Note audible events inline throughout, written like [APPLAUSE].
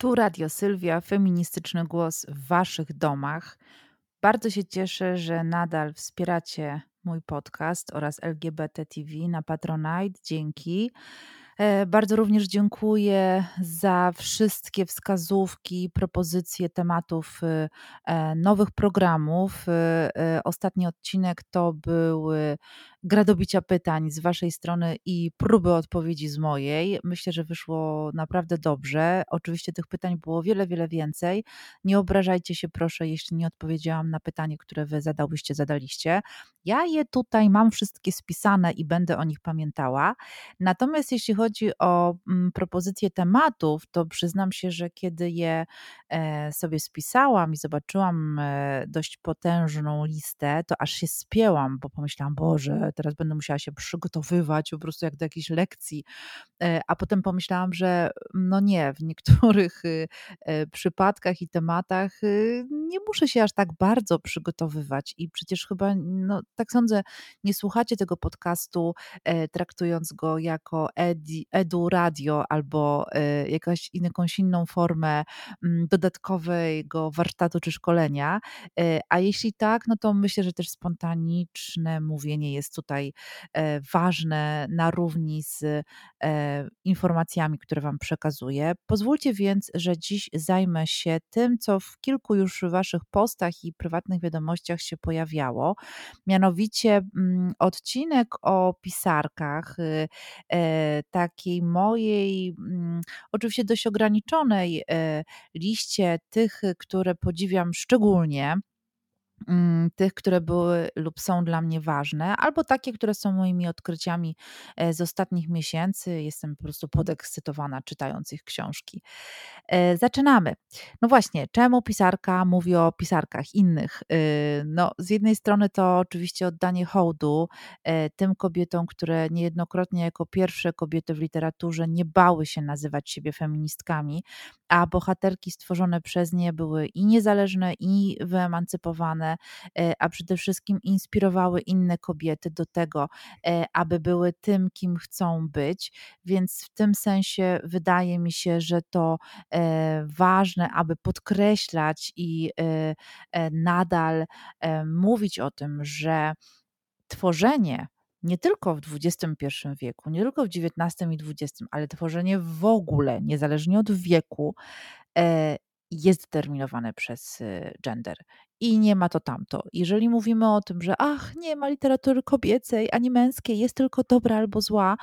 Tu Radio Sylwia, feministyczny głos w Waszych domach. Bardzo się cieszę, że nadal wspieracie mój podcast oraz LGBT TV na Patronite. Dzięki. E, bardzo również dziękuję za wszystkie wskazówki, propozycje tematów y, e, nowych programów. Y, y, ostatni odcinek to były gradobicia pytań z Waszej strony i próby odpowiedzi z mojej. Myślę, że wyszło naprawdę dobrze. Oczywiście tych pytań było wiele, wiele więcej. Nie obrażajcie się proszę, jeśli nie odpowiedziałam na pytanie, które Wy zadałyście, zadaliście. Ja je tutaj mam wszystkie spisane i będę o nich pamiętała. Natomiast jeśli chodzi o mm, propozycje tematów, to przyznam się, że kiedy je e, sobie spisałam i zobaczyłam e, dość potężną listę, to aż się spięłam, bo pomyślałam, Boże, teraz będę musiała się przygotowywać po prostu jak do jakiejś lekcji. E, a potem pomyślałam, że no nie, w niektórych y, przypadkach i tematach y, nie muszę się aż tak bardzo przygotowywać i przecież chyba no, tak sądzę, nie słuchacie tego podcastu traktując go jako edi, edu radio albo e, jakaś, jakąś inną formę m, dodatkowego warsztatu czy szkolenia. E, a jeśli tak, no to myślę, że też spontaniczne mówienie jest tutaj e, ważne na równi z e, informacjami, które Wam przekazuję. Pozwólcie więc, że dziś zajmę się tym, co w kilku już Waszych postach i prywatnych wiadomościach się pojawiało. Mianowicie mm, odcinek o pisarkach, y, e, takiej mojej, mm, oczywiście dość ograniczonej e, liście tych, które podziwiam szczególnie. Mm, tych, które były lub są dla mnie ważne, albo takie, które są moimi odkryciami e, z ostatnich miesięcy. Jestem po prostu podekscytowana czytając ich książki. E, zaczynamy. No właśnie, czemu pisarka mówi o pisarkach innych? Y, no, z jednej strony to oczywiście oddanie hołdu e, tym kobietom, które niejednokrotnie jako pierwsze kobiety w literaturze nie bały się nazywać siebie feministkami, a bohaterki stworzone przez nie były i niezależne, i wyemancypowane, e, a przede wszystkim inspirowały inne kobiety do tego, e, aby były tym, kim chcą być. Więc w tym sensie wydaje mi się, że to e, ważne, aby podkreślać i nadal mówić o tym, że tworzenie nie tylko w XXI wieku, nie tylko w XIX i XX, ale tworzenie w ogóle, niezależnie od wieku, jest determinowane przez e, gender. I nie ma to tamto. Jeżeli mówimy o tym, że ach, nie ma literatury kobiecej ani męskiej, jest tylko dobra albo zła,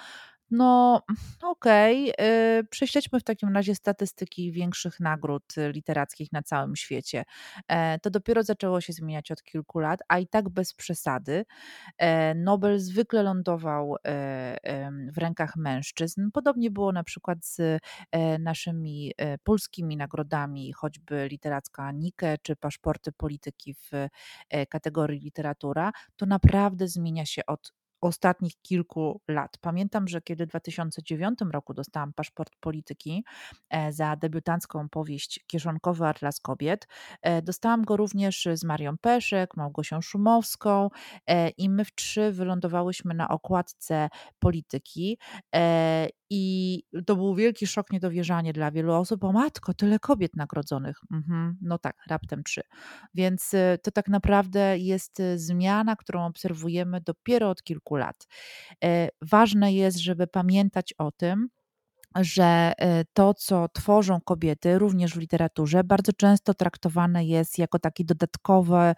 no, okej. Okay. Prześledźmy w takim razie statystyki większych nagród y, literackich na całym świecie. E, to dopiero zaczęło się zmieniać od kilku lat, a i tak bez przesady. E, Nobel zwykle lądował e, w rękach mężczyzn. Podobnie było na przykład z naszymi polskimi nagrodami, choćby literacka Nike czy paszporty polityki w kategorii literatura. To naprawdę zmienia się od ostatnich kilku lat. Pamiętam, że kiedy w 2009 roku dostałam paszport polityki e, za debiutancką powieść Kieszonkowy Atlas Kobiet, e, dostałam go również z Marią Peszek, Małgosią Szumowską e, i my w trzy wylądowałyśmy na okładce polityki i to był wielki szok, niedowierzanie dla wielu osób. O matko, tyle kobiet nagrodzonych. Mhm, no tak, raptem trzy. Więc to tak naprawdę jest zmiana, którą obserwujemy dopiero od kilku lat. E, ważne jest, żeby pamiętać o tym, że y, to, co tworzą kobiety, również w literaturze, bardzo często traktowane jest jako taki dodatkowy y,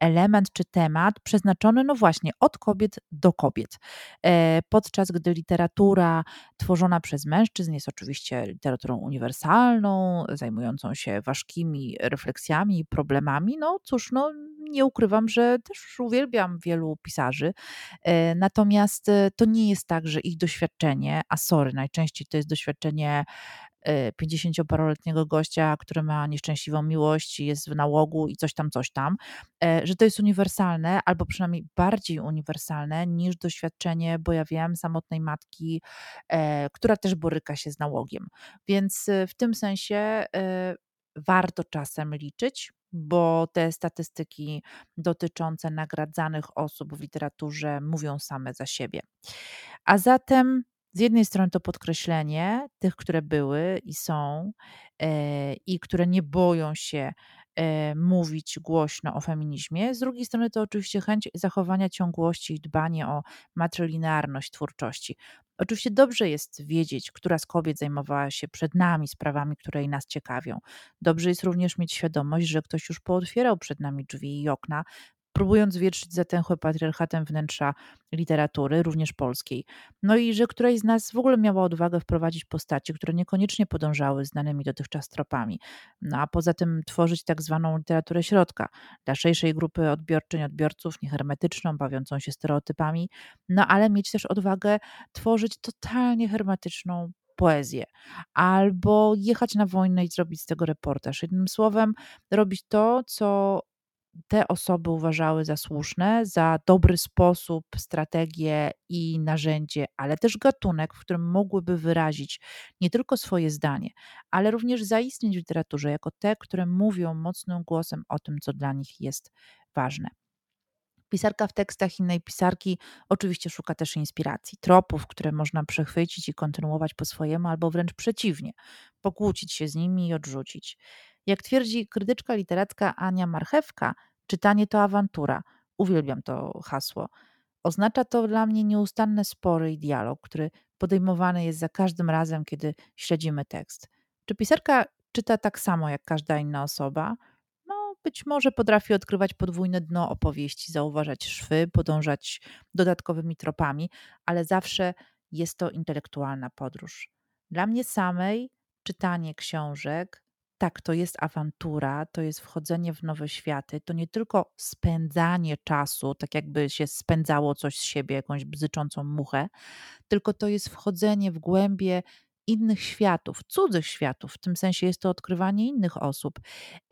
element czy temat przeznaczony, no właśnie, od kobiet do kobiet. E, podczas gdy literatura tworzona przez mężczyzn jest oczywiście literaturą uniwersalną, zajmującą się ważkimi refleksjami i problemami, no cóż, no nie ukrywam, że też uwielbiam wielu pisarzy, natomiast to nie jest tak, że ich doświadczenie, a sorry, najczęściej to jest doświadczenie 50-paroletniego e, gościa, który ma nieszczęśliwą miłość, jest w nałogu i coś tam, coś tam, że to jest uniwersalne, albo przynajmniej bardziej uniwersalne niż doświadczenie, bo ja wiem, samotnej matki, która też boryka się z nałogiem. Więc w tym sensie warto czasem liczyć, bo te statystyki dotyczące nagradzanych osób w literaturze mówią same za siebie. A zatem Z jednej strony to podkreślenie tych, które były i są, e, i które nie boją się e, mówić głośno o feminizmie. Z drugiej strony to oczywiście chęć zachowania ciągłości i dbanie o matrilinearność twórczości. Oczywiście dobrze jest wiedzieć, która z kobiet zajmowała się przed nami sprawami, które nas ciekawią. Dobrze jest również mieć świadomość, że ktoś już pootwierał przed nami drzwi i okna, próbując wietrzyć zatęchłe patriarchatem wnętrza literatury, również polskiej. No i że któraś z nas w ogóle miała odwagę wprowadzić postacie, które niekoniecznie podążały znanymi dotychczas tropami. No a poza tym tworzyć tak zwaną literaturę środka dla szerszej grupy odbiorczyń, odbiorców, niehermetyczną, bawiącą się stereotypami, no ale mieć też odwagę tworzyć totalnie hermetyczną poezję, albo jechać na wojnę i zrobić z tego reportaż. Jednym słowem, robić to, co te osoby uważały za słuszne, za dobry sposób, strategię i narzędzie, ale też gatunek, w którym mogłyby wyrazić nie tylko swoje zdanie, ale również zaistnieć w literaturze jako te, które mówią mocnym głosem o tym, co dla nich jest ważne. Pisarka w tekstach innej pisarki oczywiście szuka też inspiracji, tropów, które można przechwycić i kontynuować po swojemu, albo wręcz przeciwnie, pokłócić się z nimi i odrzucić. Jak twierdzi krytyczka literacka Ania Marchewka, czytanie to awantura. Uwielbiam to hasło. Oznacza to dla mnie nieustanne spory i dialog, który podejmowany jest za każdym razem, kiedy śledzimy tekst. Czy pisarka czyta tak samo jak każda inna osoba? No, być może potrafi odkrywać podwójne dno opowieści, zauważać szwy, podążać dodatkowymi tropami, ale zawsze jest to intelektualna podróż. Dla mnie samej czytanie książek tak, to jest awantura, to jest wchodzenie w nowe światy, to nie tylko spędzanie czasu, tak jakby się spędzało coś z siebie, jakąś bzyczącą muchę, tylko to jest wchodzenie w głębie innych światów, cudzych światów, w tym sensie jest to odkrywanie innych osób,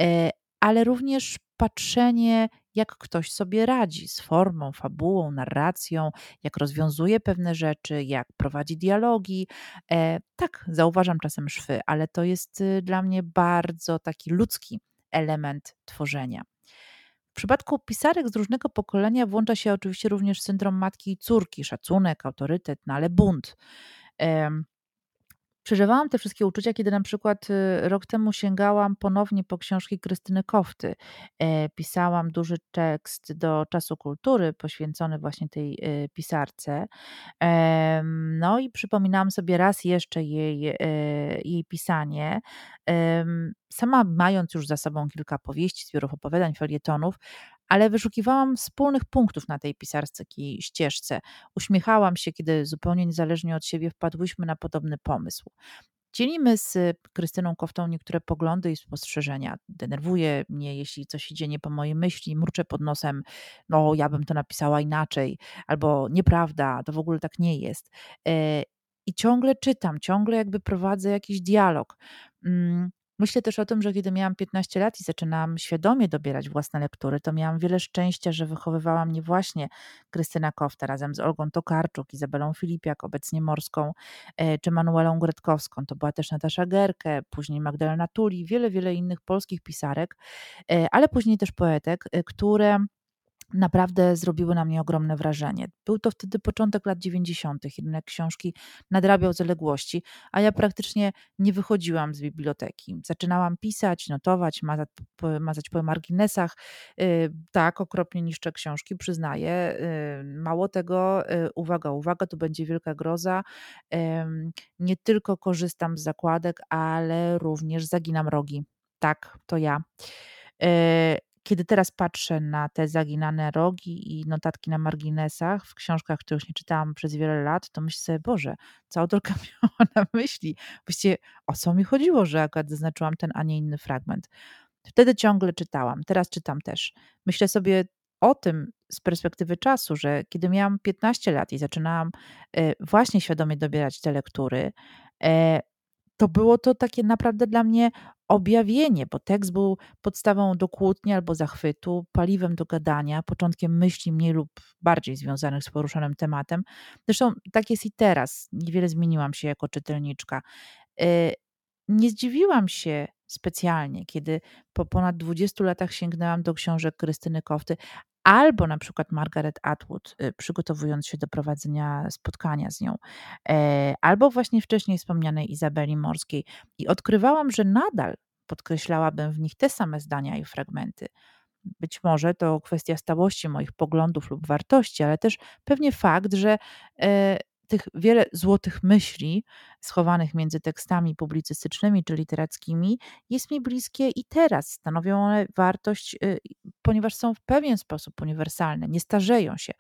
e, ale również patrzenie, jak ktoś sobie radzi z formą, fabułą, narracją, jak rozwiązuje pewne rzeczy, jak prowadzi dialogi. E, tak, zauważam czasem szwy, ale to jest y, dla mnie bardzo taki ludzki element tworzenia. W przypadku pisarek z różnego pokolenia włącza się oczywiście również syndrom matki i córki, szacunek, autorytet, no ale bunt. Przeżywałam te wszystkie uczucia, kiedy na przykład y, rok temu sięgałam ponownie po książki Krystyny Kofty. E, pisałam duży tekst do Czasu Kultury poświęcony właśnie tej y, pisarce. No i przypominałam sobie raz jeszcze jej, e, jej pisanie. Sama mając już za sobą kilka powieści, zbiorów opowiadań, felietonów, ale wyszukiwałam wspólnych punktów na tej pisarskiej ścieżce. Uśmiechałam się, kiedy zupełnie niezależnie od siebie wpadłyśmy na podobny pomysł. Dzielimy z Krystyną Koftą niektóre poglądy i spostrzeżenia. Denerwuje mnie, jeśli coś idzie nie po mojej myśli, murczę pod nosem, no ja bym to napisała inaczej, albo nieprawda, to w ogóle tak nie jest. E, I ciągle czytam, ciągle jakby prowadzę jakiś dialog. Myślę też o tym, że kiedy miałam 15 lat i zaczynałam świadomie dobierać własne lektury, to miałam wiele szczęścia, że wychowywała mnie właśnie Krystyna Kofta razem z Olgą Tokarczuk, Izabelą Filipiak, obecnie Morską, e, czy Manuelą Gretkowską. To była też Natasza Gerke, później Magdalena Tuli, wiele, wiele innych polskich pisarek, e, ale później też poetek, e, które naprawdę zrobiły na mnie ogromne wrażenie. Był to wtedy początek lat 90., rynek książki nadrabiał zaległości, a ja praktycznie nie wychodziłam z biblioteki. Zaczynałam pisać, notować, mazać, mazać po marginesach. Y, tak, okropnie niszczę książki, przyznaję. Y, mało tego, y, uwaga, uwaga, to będzie wielka groza. Nie tylko korzystam z zakładek, ale również zaginam rogi. Tak, to ja kiedy teraz patrzę na te zaginane rogi i notatki na marginesach w książkach, które już nie czytałam przez wiele lat, to myślę sobie, Boże, co autorka [LAUGHS] miała na myśli? Właściwie o co mi chodziło, że akurat zaznaczyłam ten, a nie inny fragment. Wtedy ciągle czytałam, teraz czytam też. Myślę sobie o tym z perspektywy czasu, że kiedy miałam 15 lat i zaczynałam e, właśnie świadomie dobierać te lektury, e, to było to takie naprawdę dla mnie objawienie, bo tekst był podstawą do kłótni albo zachwytu, paliwem do gadania, początkiem myśli mniej lub bardziej związanych z poruszonym tematem. Zresztą tak jest i teraz. Niewiele zmieniłam się jako czytelniczka. E, nie zdziwiłam się specjalnie, kiedy po ponad 20 latach sięgnęłam do książek Krystyny Kofty, Albo na przykład Margaret Atwood, y, przygotowując się do prowadzenia spotkania z nią, e, albo właśnie wcześniej wspomnianej Izabeli Morskiej. I odkrywałam, że nadal podkreślałabym w nich te same zdania i fragmenty. Być może to kwestia stałości moich poglądów lub wartości, ale też pewnie fakt, że e, tych wiele złotych myśli schowanych między tekstami publicystycznymi czy literackimi jest mi bliskie i teraz. Stanowią one wartość, y, ponieważ są w pewien sposób uniwersalne, nie starzeją się.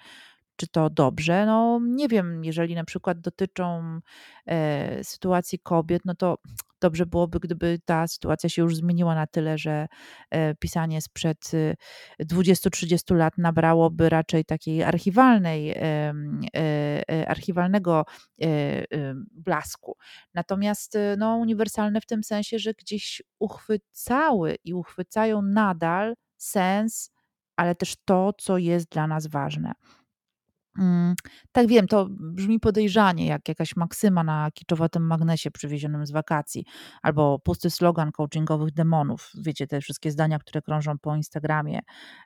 Czy to dobrze? No nie wiem, jeżeli na przykład dotyczą e, sytuacji kobiet, no to dobrze byłoby, gdyby ta sytuacja się już zmieniła na tyle, że e, pisanie sprzed 20-30 y, lat nabrałoby raczej takiej archiwalnej, e, e, archiwalnego blasku. Natomiast no, uniwersalne w tym sensie, że gdzieś uchwycały i uchwycają nadal sens, ale też to, co jest dla nas ważne. Mm, tak wiem, to brzmi podejrzanie, jak jakaś maksyma na kiczowatym magnesie przywiezionym z wakacji, albo pusty slogan coachingowych demonów. Wiecie, te wszystkie zdania, które krążą po Instagramie,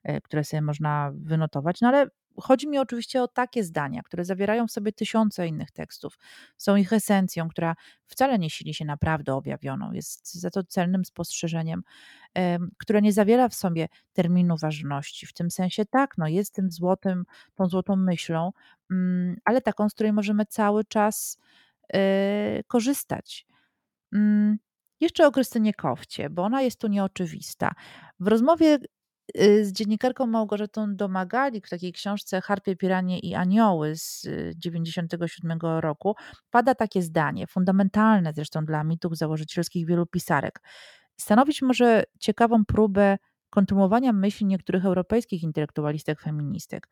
e, które sobie można wynotować. No ale Chodzi mi oczywiście o takie zdania, które zawierają w sobie tysiące innych tekstów. Są ich esencją, która wcale nie sili się naprawdę objawioną. Jest za to celnym spostrzeżeniem, które nie zawiera w sobie terminu ważności. W tym sensie tak, no jest tym złotym, tą złotą myślą, mm, ale taką, z której możemy cały czas e, korzystać. Mm, jeszcze o Krystynie Kowcie, bo ona jest tu nieoczywista. W rozmowie z dziennikarką Małgorzatą Domagalik w takiej książce Harpie, Piranie i Anioły z 1997 roku pada takie zdanie, fundamentalne zresztą dla mitów założycielskich wielu pisarek. Stanowić może ciekawą próbę kontynuowania myśli niektórych europejskich intelektualistek feministek.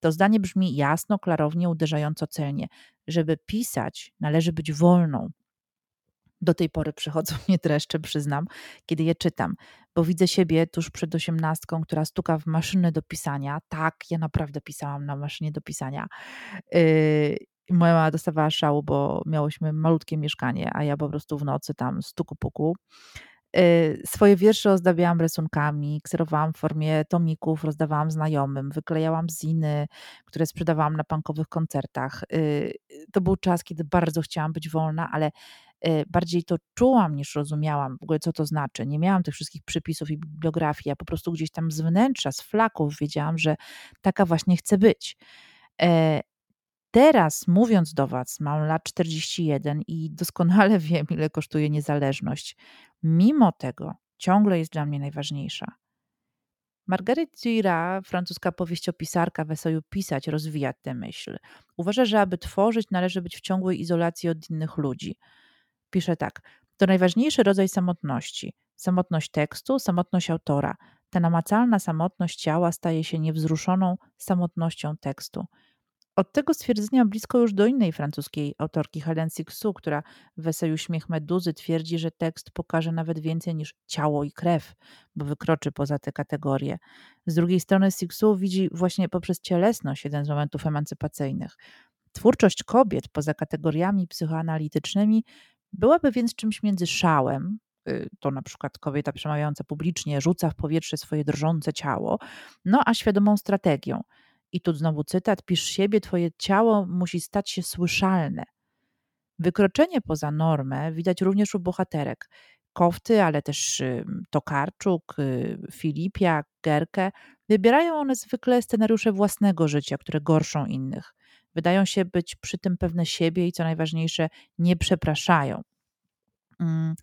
To zdanie brzmi jasno, klarownie, uderzająco celnie. Żeby pisać, należy być wolną, do tej pory przychodzą [LAUGHS] mnie dreszcze, przyznam, kiedy je czytam, bo widzę siebie tuż przed osiemnastką, która stuka w maszynę do pisania. Tak, ja naprawdę pisałam na maszynie do pisania. Yy, moja mama dostawała szału, bo miałyśmy malutkie mieszkanie, a ja po prostu w nocy tam stuku puku. Yy, swoje wiersze ozdabiałam rysunkami, kserowałam w formie tomików, rozdawałam znajomym, wyklejałam ziny, które sprzedawałam na punkowych koncertach. Yy, to był czas, kiedy bardzo chciałam być wolna, ale bardziej to czułam niż rozumiałam w ogóle, co to znaczy. Nie miałam tych wszystkich przypisów i bibliografii, ja po prostu gdzieś tam z wnętrza, z flaków wiedziałam, że taka właśnie chcę być. E, teraz, mówiąc do Was, mam lat 41 i doskonale [LAUGHS] wiem, ile kosztuje niezależność. Mimo tego ciągle jest dla mnie najważniejsza. Margaret Duras, francuska powieściopisarka, wesoju pisać, rozwija tę myśl. Uważa, że aby tworzyć, należy być w ciągłej izolacji od innych ludzi pisze tak: To najważniejszy rodzaj samotności. Samotność tekstu, samotność autora. Ta namacalna samotność ciała staje się niewzruszoną samotnością tekstu. Od tego stwierdzenia blisko już do innej francuskiej autorki Helen Sixu, która w Wesoju Śmiech Meduzy twierdzi, że tekst pokaże nawet więcej niż ciało i krew, bo wykroczy poza te kategorie. Z drugiej strony Sixu widzi właśnie poprzez cielesność jeden z momentów emancypacyjnych. Twórczość kobiet poza kategoriami psychoanalitycznymi Byłaby więc czymś między szałem, y, to na przykład kobieta przemawiająca publicznie rzuca w powietrze swoje drżące ciało, no a świadomą strategią. I tu znowu cytat: Pisz siebie, twoje ciało musi stać się słyszalne. Wykroczenie poza normę widać również u bohaterek. Kofty, ale też Tokarczuk, y, Filipia, Gerkę. Wybierają one zwykle scenariusze własnego życia, które gorszą innych. Wydają się być przy tym pewne siebie i co najważniejsze, nie przepraszają. Mm,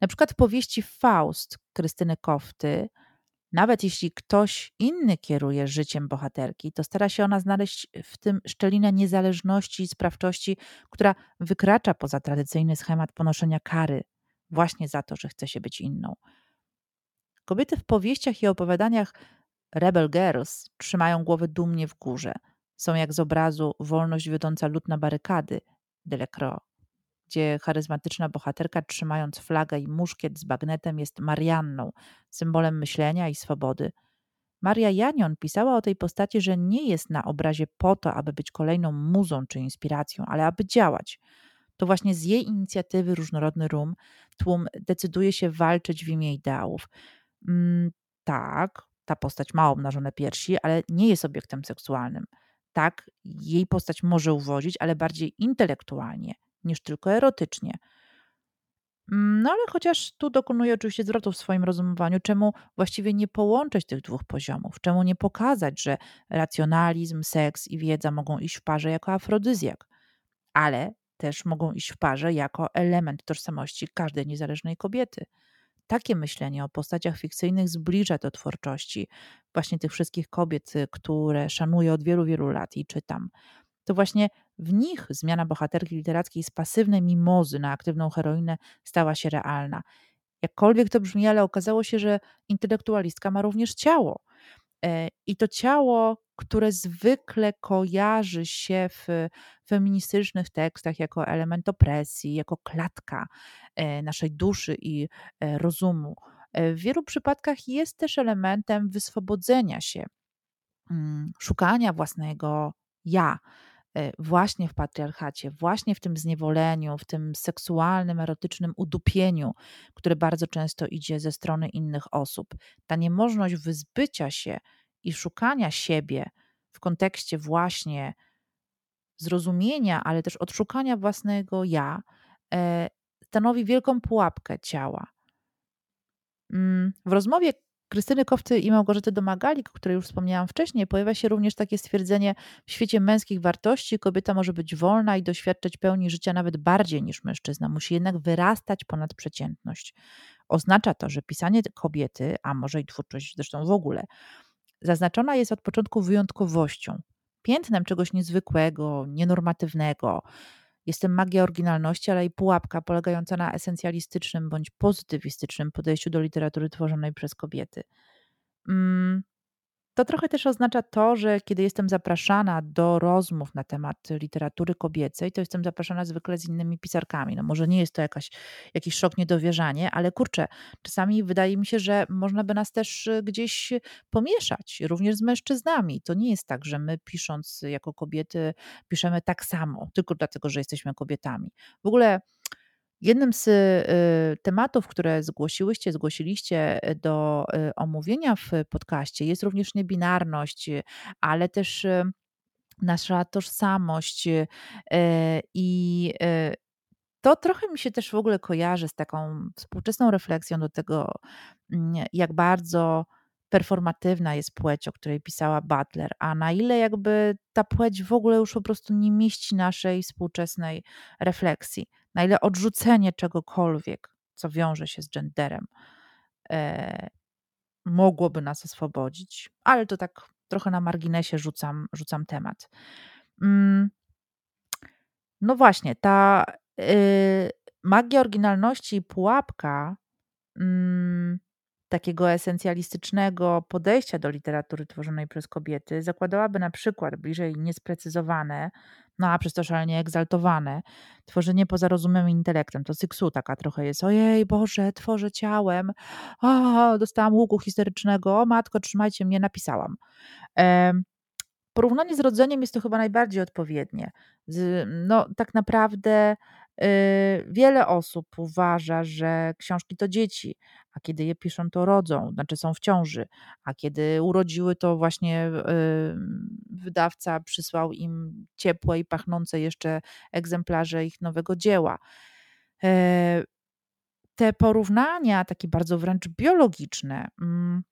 na przykład w powieści Faust Krystyny Kofty, nawet jeśli ktoś inny kieruje życiem bohaterki, to stara się ona znaleźć w tym szczelinę niezależności i sprawczości, która wykracza poza tradycyjny schemat ponoszenia kary właśnie za to, że chce się być inną. Kobiety w powieściach i opowiadaniach Rebel Girls trzymają głowy dumnie w górze – są jak z obrazu Wolność wiodąca lud na barykady Delecroix, gdzie charyzmatyczna bohaterka trzymając flagę i muszkiet z bagnetem jest Marianną, symbolem myślenia i swobody. Maria Janion pisała o tej postaci, że nie jest na obrazie po to, aby być kolejną muzą czy inspiracją, ale aby działać. To właśnie z jej inicjatywy różnorodny rum tłum decyduje się walczyć w imię ideałów. Mm, tak, ta postać ma obnażone piersi, ale nie jest obiektem seksualnym. Tak, jej postać może uwodzić, ale bardziej intelektualnie niż tylko erotycznie. Mm, no ale chociaż tu dokonuję oczywiście zwrotu w swoim rozumowaniu, czemu właściwie nie połączyć tych dwóch poziomów? Czemu nie pokazać, że racjonalizm, seks i wiedza mogą iść w parze jako afrodyzjak, ale też mogą iść w parze jako element tożsamości każdej niezależnej kobiety? Takie myślenie o postaciach fikcyjnych zbliża do twórczości właśnie tych wszystkich kobiet, y, które szanuję od wielu, wielu lat i czytam. To właśnie w nich zmiana bohaterki literackiej z pasywnej mimozy na aktywną heroinę stała się realna. Jakkolwiek to brzmi, ale okazało się, że intelektualistka ma również ciało. E, I to ciało, które zwykle kojarzy się w feministycznych tekstach jako element opresji, jako klatka e, naszej duszy i e, rozumu, w wielu przypadkach jest też elementem wyswobodzenia się, mm, szukania własnego ja, właśnie w patriarchacie, właśnie w tym zniewoleniu, w tym seksualnym, erotycznym udupieniu, które bardzo często idzie ze strony innych osób. Ta niemożność wyzbycia się i szukania siebie w kontekście właśnie zrozumienia, ale też odszukania własnego ja, e, stanowi wielką pułapkę ciała. Mm, w rozmowie Krystyny Kofty i Małgorzaty Domagalik, o której już wspomniałam wcześniej, pojawia się również takie stwierdzenie: W świecie męskich wartości kobieta może być wolna i doświadczać pełni życia nawet bardziej niż mężczyzna. Musi jednak wyrastać ponad przeciętność. Oznacza to, że pisanie kobiety, a może i twórczość zresztą w ogóle, zaznaczona jest od początku wyjątkowością, piętnem czegoś niezwykłego, nienormatywnego. Jestem magia oryginalności, ale i pułapka polegająca na esencjalistycznym bądź pozytywistycznym podejściu do literatury tworzonej przez kobiety. Mm, to trochę też oznacza to, że kiedy jestem zapraszana do rozmów na temat literatury kobiecej, to jestem zapraszana zwykle z innymi pisarkami. No może nie jest to jakaś, jakiś szok, niedowierzanie, ale kurczę, czasami wydaje mi się, że można by nas też y, gdzieś pomieszać, również z mężczyznami. To nie jest tak, że my pisząc jako kobiety piszemy tak samo, tylko dlatego, że jesteśmy kobietami. W ogóle Jednym z y, tematów, które zgłosiłyście, zgłosiliście y, do y, omówienia w podcaście jest również niebinarność, ale też nasza tożsamość i to trochę mi się też w ogóle kojarzy z taką współczesną refleksją do tego, mm, jak bardzo performatywna jest płeć, o której pisała Butler, a na ile jakby ta płeć w ogóle już po prostu nie mieści naszej współczesnej refleksji, na ile odrzucenie czegokolwiek, co wiąże się z genderem, e, mogłoby nas oswobodzić, ale to tak trochę na marginesie rzucam, rzucam temat. Mm. No właśnie, ta y, magia oryginalności i pułapka mm, takiego esencjalistycznego podejścia do literatury tworzonej przez kobiety zakładałaby na przykład bliżej niesprecyzowane, no a przez to szalenie egzaltowane, tworzenie poza rozumem i intelektem. To syksu taka trochę jest. Ojej, Boże, tworzę ciałem. O, dostałam łuku histerycznego. Matko, trzymajcie mnie, napisałam. Porównanie z rodzeniem jest to chyba najbardziej odpowiednie. no, tak naprawdę wiele osób uważa, że książki to dzieci, a kiedy je piszą, to rodzą, znaczy są w ciąży, a kiedy urodziły, to właśnie y, wydawca przysłał im ciepłe i pachnące jeszcze egzemplarze ich nowego dzieła. E, te porównania, takie bardzo wręcz biologiczne, mm,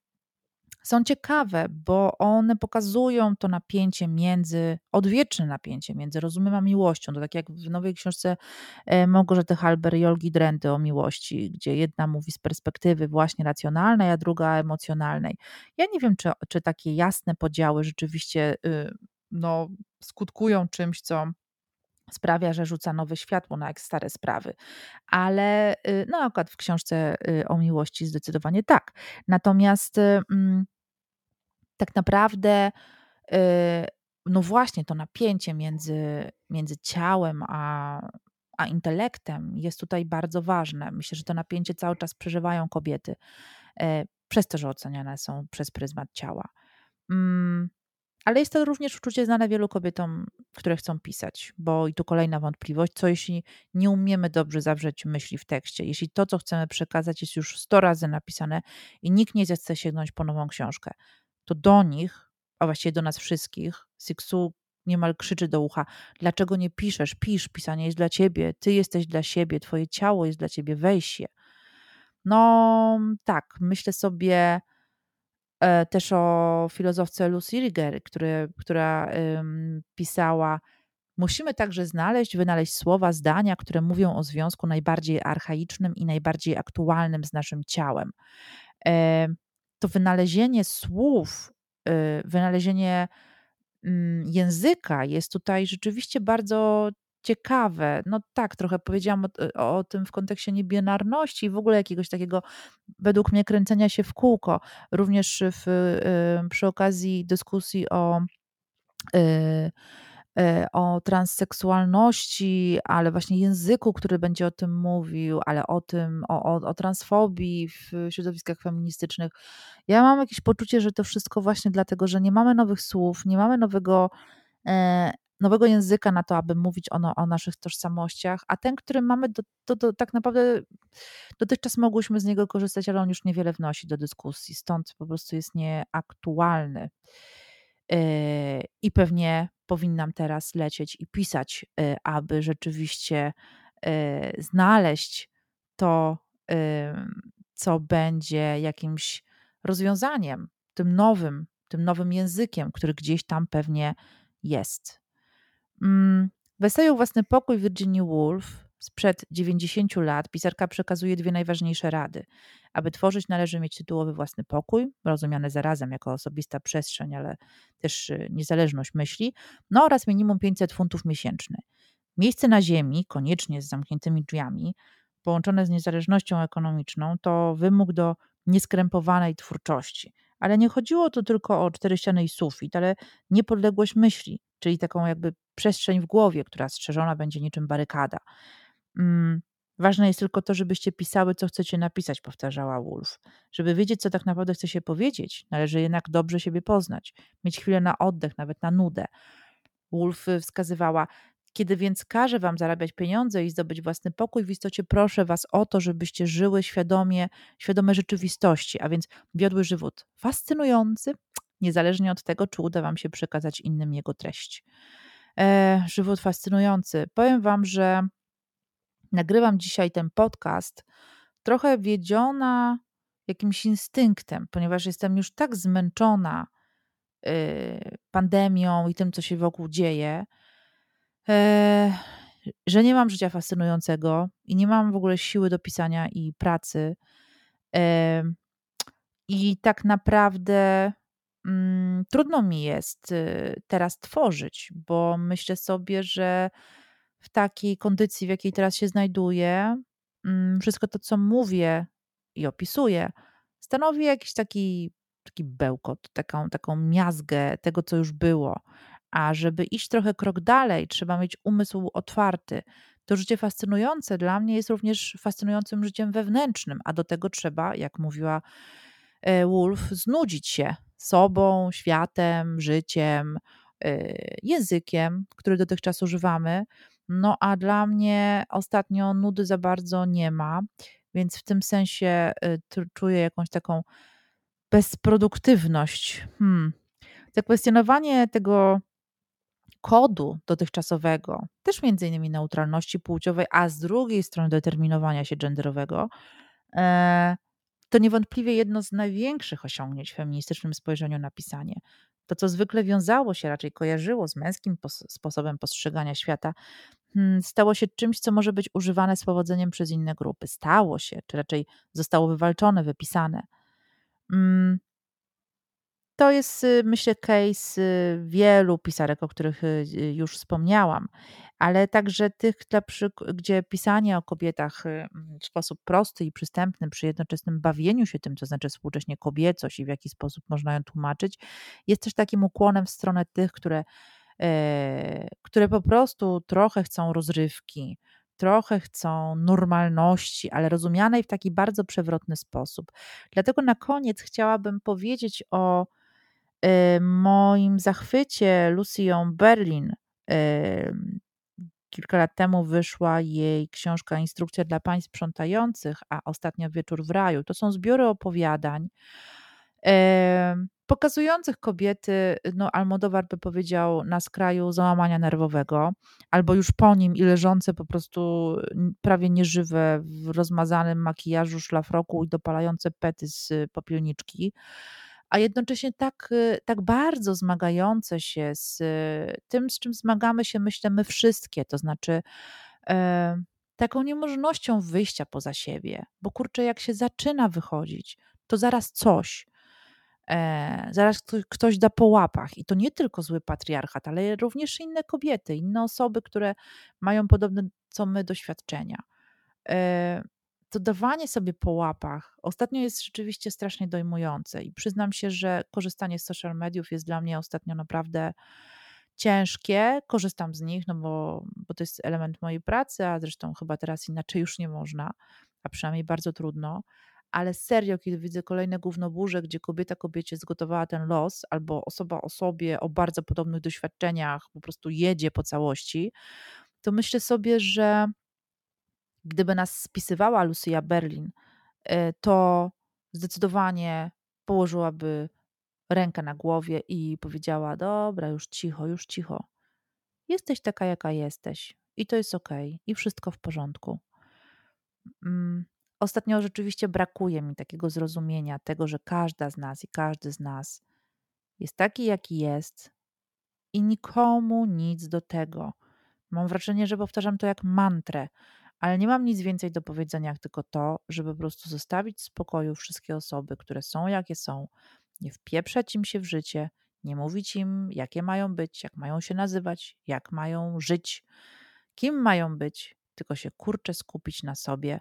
są ciekawe, bo one pokazują to napięcie między, odwieczne napięcie między rozumem a miłością. To tak jak w nowej książce e, Małgorzaty Halber i Olgi Drendy o miłości, gdzie jedna mówi z perspektywy właśnie racjonalnej, a druga emocjonalnej. Ja nie wiem, czy, czy takie jasne podziały rzeczywiście y, no, skutkują czymś, co sprawia, że rzuca nowe światło na stare sprawy. Ale y, no akurat w książce y, o miłości zdecydowanie tak. Natomiast mm, tak naprawdę y, no właśnie to napięcie między, między ciałem a, a intelektem jest tutaj bardzo ważne. Myślę, że to napięcie cały czas przeżywają kobiety, e, przez to, że oceniane są przez pryzmat ciała. Ale jest to również uczucie znane wielu kobietom, które chcą pisać, bo i tu kolejna wątpliwość, co jeśli nie umiemy dobrze zawrzeć myśli w tekście, jeśli to, co chcemy przekazać, jest już 100 razy napisane i nikt nie zechce sięgnąć po nową książkę, to do nich, a właściwie do nas wszystkich, Siksu niemal krzyczy do ucha: Dlaczego nie piszesz? Pisz, pisanie jest dla ciebie, ty jesteś dla siebie, twoje ciało jest dla ciebie, weź je. No tak, myślę sobie też o filozofce Lucy Riger, która pisała: Musimy także znaleźć, wynaleźć słowa, zdania, które mówią o związku najbardziej archaicznym i najbardziej aktualnym z naszym ciałem. E, to wynalezienie słów, y, wynalezienie mm, języka jest tutaj rzeczywiście bardzo ciekawe. No tak, trochę powiedziałam o, o tym w kontekście niebinarności i w ogóle jakiegoś takiego, według mnie, kręcenia się w kółko. Również w, y, przy okazji dyskusji o y, y, o transseksualności, ale właśnie języku, który będzie o tym mówił, ale o tym, o, o, o transfobii w środowiskach feministycznych. Ja mam jakieś poczucie, że to wszystko właśnie dlatego, że nie mamy nowych słów, nie mamy nowego e, nowego języka na to, aby mówić o, o naszych tożsamościach, a ten, który mamy, to, to, to, tak naprawdę dotychczas mogłyśmy z niego korzystać, ale on już niewiele wnosi do dyskusji, stąd po prostu jest nieaktualny. Yy, I pewnie powinnam teraz lecieć i pisać, yy, aby rzeczywiście yy, znaleźć to, co będzie jakimś rozwiązaniem, tym nowym, tym nowym językiem, który gdzieś tam pewnie jest. Mm, w eseju Własny pokój Virginia Woolf sprzed 90 lat pisarka przekazuje dwie najważniejsze rady. Aby tworzyć, należy mieć tytułowy własny pokój, rozumiany zarazem jako osobista przestrzeń, ale też y, niezależność myśli, no oraz minimum 500 funtów miesięcznie. Miejsce na ziemi, koniecznie z zamkniętymi drzwiami, połączone z niezależnością ekonomiczną, to wymóg do nieskrępowanej twórczości. Ale nie chodziło tu tylko o cztery ściany i sufit, ale niepodległość myśli, czyli taką jakby przestrzeń w głowie, która strzeżona będzie niczym barykada. Mm, ważne jest tylko to, żebyście pisały, co chcecie napisać, powtarzała Wolf. Żeby wiedzieć, co tak naprawdę chce się powiedzieć, należy jednak dobrze siebie poznać, mieć chwilę na oddech, nawet na nudę. Wolf wskazywała, kiedy więc każe wam zarabiać pieniądze i zdobyć własny pokój, w istocie proszę was o to, żebyście żyły świadomie, świadome rzeczywistości, a więc wiodły żywot fascynujący, niezależnie od tego, czy uda wam się przekazać innym jego treść. E, żywot fascynujący. Powiem wam, że nagrywam dzisiaj ten podcast trochę wiedziona jakimś instynktem, ponieważ jestem już tak zmęczona y, pandemią i tym, co się wokół dzieje, e, że nie mam życia fascynującego i nie mam w ogóle siły do pisania i pracy. E, I tak naprawdę trudno mi jest y, teraz tworzyć, bo myślę sobie, że w takiej kondycji, w jakiej teraz się znajduję, mm, wszystko to, co mówię i opisuję, stanowi jakiś taki, taki bełkot, taką, taką miazgę tego, co już było. A żeby iść trochę krok dalej, trzeba mieć umysł otwarty. To życie fascynujące dla mnie jest również fascynującym życiem wewnętrznym, a do tego trzeba, jak mówiła e, Wolf, znudzić się sobą, światem, życiem, e, językiem, który dotychczas używamy. No a dla mnie ostatnio nudy za bardzo nie ma, więc w tym sensie y, czuję jakąś taką bezproduktywność. Hmm. Zakwestionowanie tego kodu dotychczasowego, też między innymi neutralności płciowej, a z drugiej strony determinowania się genderowego, e, to niewątpliwie jedno z największych osiągnięć w feministycznym spojrzeniu na pisanie. To, co zwykle wiązało się, raczej kojarzyło z męskim sposobem postrzegania świata, hmm, stało się czymś, co może być używane z powodzeniem przez inne grupy. Stało się, czy raczej zostało wywalczone, wypisane. Mm, to jest, y, myślę, case y, wielu pisarek, o których y, już wspomniałam, ale także tych, gdzie pisanie o kobietach w sposób prosty i przystępny, przy jednoczesnym bawieniu się tym, co znaczy współcześnie kobiecość i w jaki sposób można ją tłumaczyć, jest też takim ukłonem w stronę tych, które, e, które po prostu trochę chcą rozrywki, trochę chcą normalności, ale rozumianej w taki bardzo przewrotny sposób. Dlatego na koniec chciałabym powiedzieć o Y, moim zachwycie Lucyą Berlin kilka lat temu wyszła jej książka Instrukcja dla pań sprzątających, a ostatnio Wieczór w raju. To są zbiory opowiadań pokazujących kobiety, no Almodowar by powiedział, na skraju załamania nerwowego, albo już po nim i leżące po prostu prawie nieżywe w rozmazanym makijażu, szlafroku i dopalające pety z popielniczki a jednocześnie tak, y, tak bardzo zmagające się z y, tym, z czym zmagamy się, myślę, my wszystkie, to znaczy e, taką niemożnością wyjścia poza siebie, bo kurczę, jak się zaczyna wychodzić, to zaraz coś, e, zaraz ktoś da po łapach i to nie tylko zły patriarchat, ale również inne kobiety, inne osoby, które mają podobne co my doświadczenia. E, to dawanie sobie po łapach ostatnio jest rzeczywiście strasznie dojmujące i przyznam się, że korzystanie z social mediów jest dla mnie ostatnio naprawdę ciężkie. Korzystam z nich, no bo, bo to jest element mojej pracy, a zresztą chyba teraz inaczej już nie można, a przynajmniej bardzo trudno. Ale serio, kiedy widzę kolejne gównoburze, gdzie kobieta kobiecie zgotowała ten los, albo osoba osobie o bardzo podobnych doświadczeniach po prostu jedzie po całości, to myślę sobie, że Gdyby nas spisywała Lucia Berlin, e, to zdecydowanie położyłaby rękę na głowie i powiedziała: Dobra, już cicho, już cicho. Jesteś taka, jaka jesteś, i to jest ok, i wszystko w porządku. Mm, ostatnio rzeczywiście brakuje mi takiego zrozumienia tego, że każda z nas i każdy z nas jest taki, jaki jest, i nikomu nic do tego. Mam wrażenie, że powtarzam to jak mantrę, ale nie mam nic więcej do powiedzenia, jak tylko to, żeby po prostu zostawić w spokoju wszystkie osoby, które są jakie są, nie wpieprzać im się w życie, nie mówić im, jakie mają być, jak mają się nazywać, jak mają żyć, kim mają być, tylko się kurczę skupić na sobie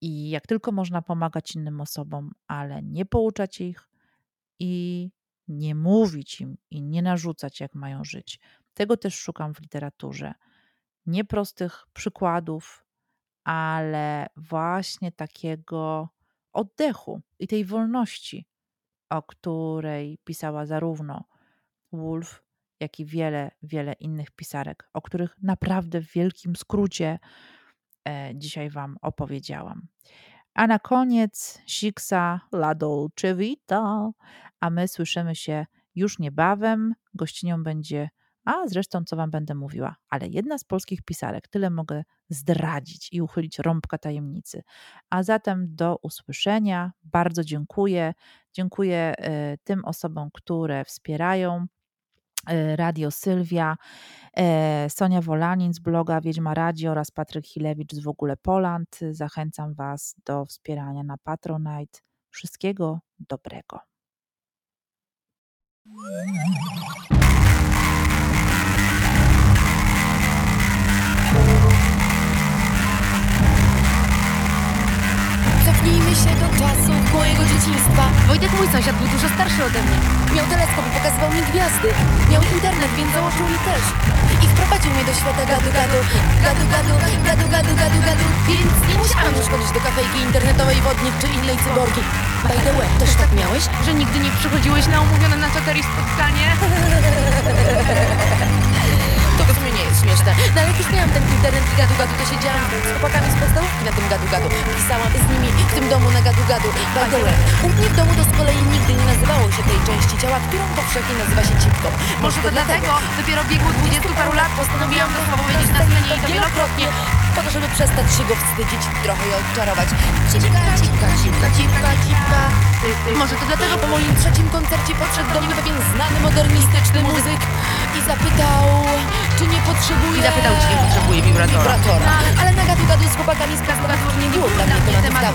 i jak tylko można pomagać innym osobom, ale nie pouczać ich i nie mówić im i nie narzucać, jak mają żyć. Tego też szukam w literaturze nieprostych przykładów, ale właśnie takiego oddechu i tej wolności, o której pisała zarówno Woolf, jak i wiele, wiele innych pisarek, o których naprawdę w wielkim skrócie e, dzisiaj Wam opowiedziałam. A na koniec Siksa La Dolce Vita, a my słyszymy się już niebawem. Gościnią będzie a zresztą, co wam będę mówiła, ale jedna z polskich pisarek, tyle mogę zdradzić i uchylić rąbka tajemnicy. A zatem do usłyszenia. Bardzo dziękuję. Dziękuję y, tym osobom, które wspierają y, Radio Sylwia, y, Sonia Wolanin z bloga Wiedźma Radio oraz Patryk Hilewicz z W ogóle Poland. Zachęcam Was do wspierania na Patronite. Wszystkiego dobrego. Cofnijmy się do czasów mojego dzieciństwa. Wojtek, mój sąsiad, był dużo starszy ode mnie. Miał teleskop i pokazywał mi gwiazdy. Miał internet, więc założył mi też. I wprowadził mnie do świata gadu gadu. Gadu gadu, gadu gadu, gadu gadu. Więc nie musiałam już chodzić do kafejki internetowej Wodnik czy innej cyborgi. By the way, też tak miałeś? Że nigdy nie przychodziłeś na umówione na czaterii spotkanie? [LAUGHS] To w sumie nie jest śmieszne. No ale już miałam ten internet i gadu gadu, to siedziałam z chłopakami z podstawówki na tym gadu gadu. Pisałam z nimi w tym domu na gadu gadu. By the way, u mnie w domu to z kolei nigdy nie nazywało się tej części ciała, którą powszechnie nazywa się cipką. Może to dlatego, dopiero w wieku 20 paru lat postanowiłam to powiedzieć na scenie i to wielokrotnie. Po to, żeby przestać się go wstydzić, trochę je odczarować. Cipka, cipka, cipka, cipka, cipka. Może to dlatego, Po moim trzecim koncercie podszedł do mnie pewien znany modernistyczny muzyk zapytał, czy nie potrzebuje... I zapytał, czy nie potrzebuje wibratora. Wibratora. Ale- Ale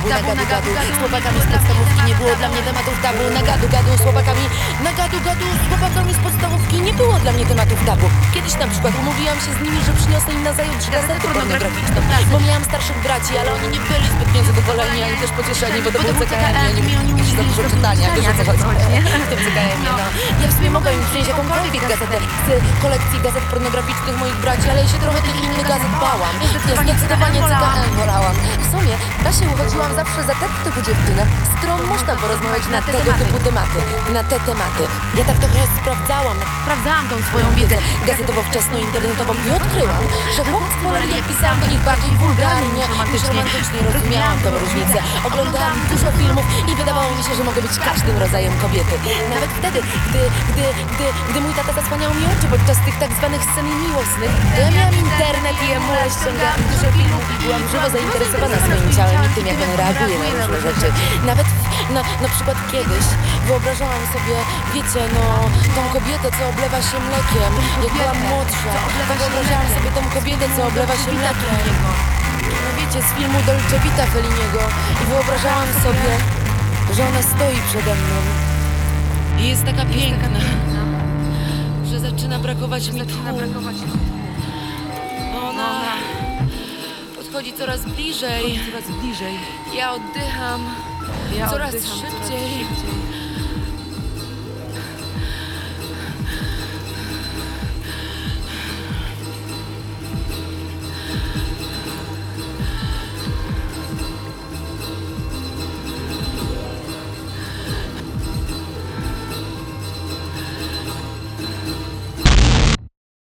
tabu. Na gadu gadu z chłopakami z podstawówki nie było dla mnie tematów tabu. Na gadu gadu z chłopakami... Na gadu gadu z chłopakami z podstawówki nie było dla mnie tematów tabu. Kiedyś na przykład umówiłam się z nimi, że przyniosę im na zajutrz gazetę pornograficzną. Bo miałam starszych braci, ale oni nie byli zbytnio zadowoleni, ani też pocieszeni, bo to było CKM. Oni oni mieli za dużo czytania, wiesz o co chodzi. nie? W tym CKM-ie, no. Ja w sumie mogę im przynieść jakąkolwiek gazetę z kolekcji gazet pornograficznych moich braci, ale ja się trochę tych innych gazet bałam. Ja zdecydowanie CKM wolałam. W sumie w klasie uchodziłam zawsze za tę typu dziewczynę, z którą można porozmawiać na, Na te tego tematy. typu tematy. Na te tematy. Ja tak trochę sprawdzałam Sprawdzałam tą swoją wiedzę. gazetowo-wczesno-internetową i odkryłam, że chłopak z Polonii pisałam do nich bardziej wulgarnie niż romantycznie. Rozumiałam tę różnicę. Oglądałam dużo filmów i wydawało mi się, że mogę być każdym rodzajem kobiety. Nawet wtedy, gdy, gdy, gdy, gdy mój tata zasłaniał mi oczy podczas tych tak zwanych scen miłosnych, to ja miałam internet i emule ściągałam dużo filmów i byłam żywo zainteresowana swoim ciałem i tym, jak on reaguje na różne rzeczy. Nawet na, na przykład kiedyś wyobrażałam sobie, wiecie, no, tą kobietę, co oblewa się mlekiem, jak byłam młodsza. Wyobrażałam sobie tą kobietę, co oblewa się mlekiem. No wiecie, z filmu Dolce Vita Felliniego i wyobrażałam sobie, że ona stoi przede mną i jest taka piękna, że zaczyna brakować mi tchu. Podchodzi coraz bliżej. Coraz bliżej. Ja oddycham Ja coraz oddycham szybciej.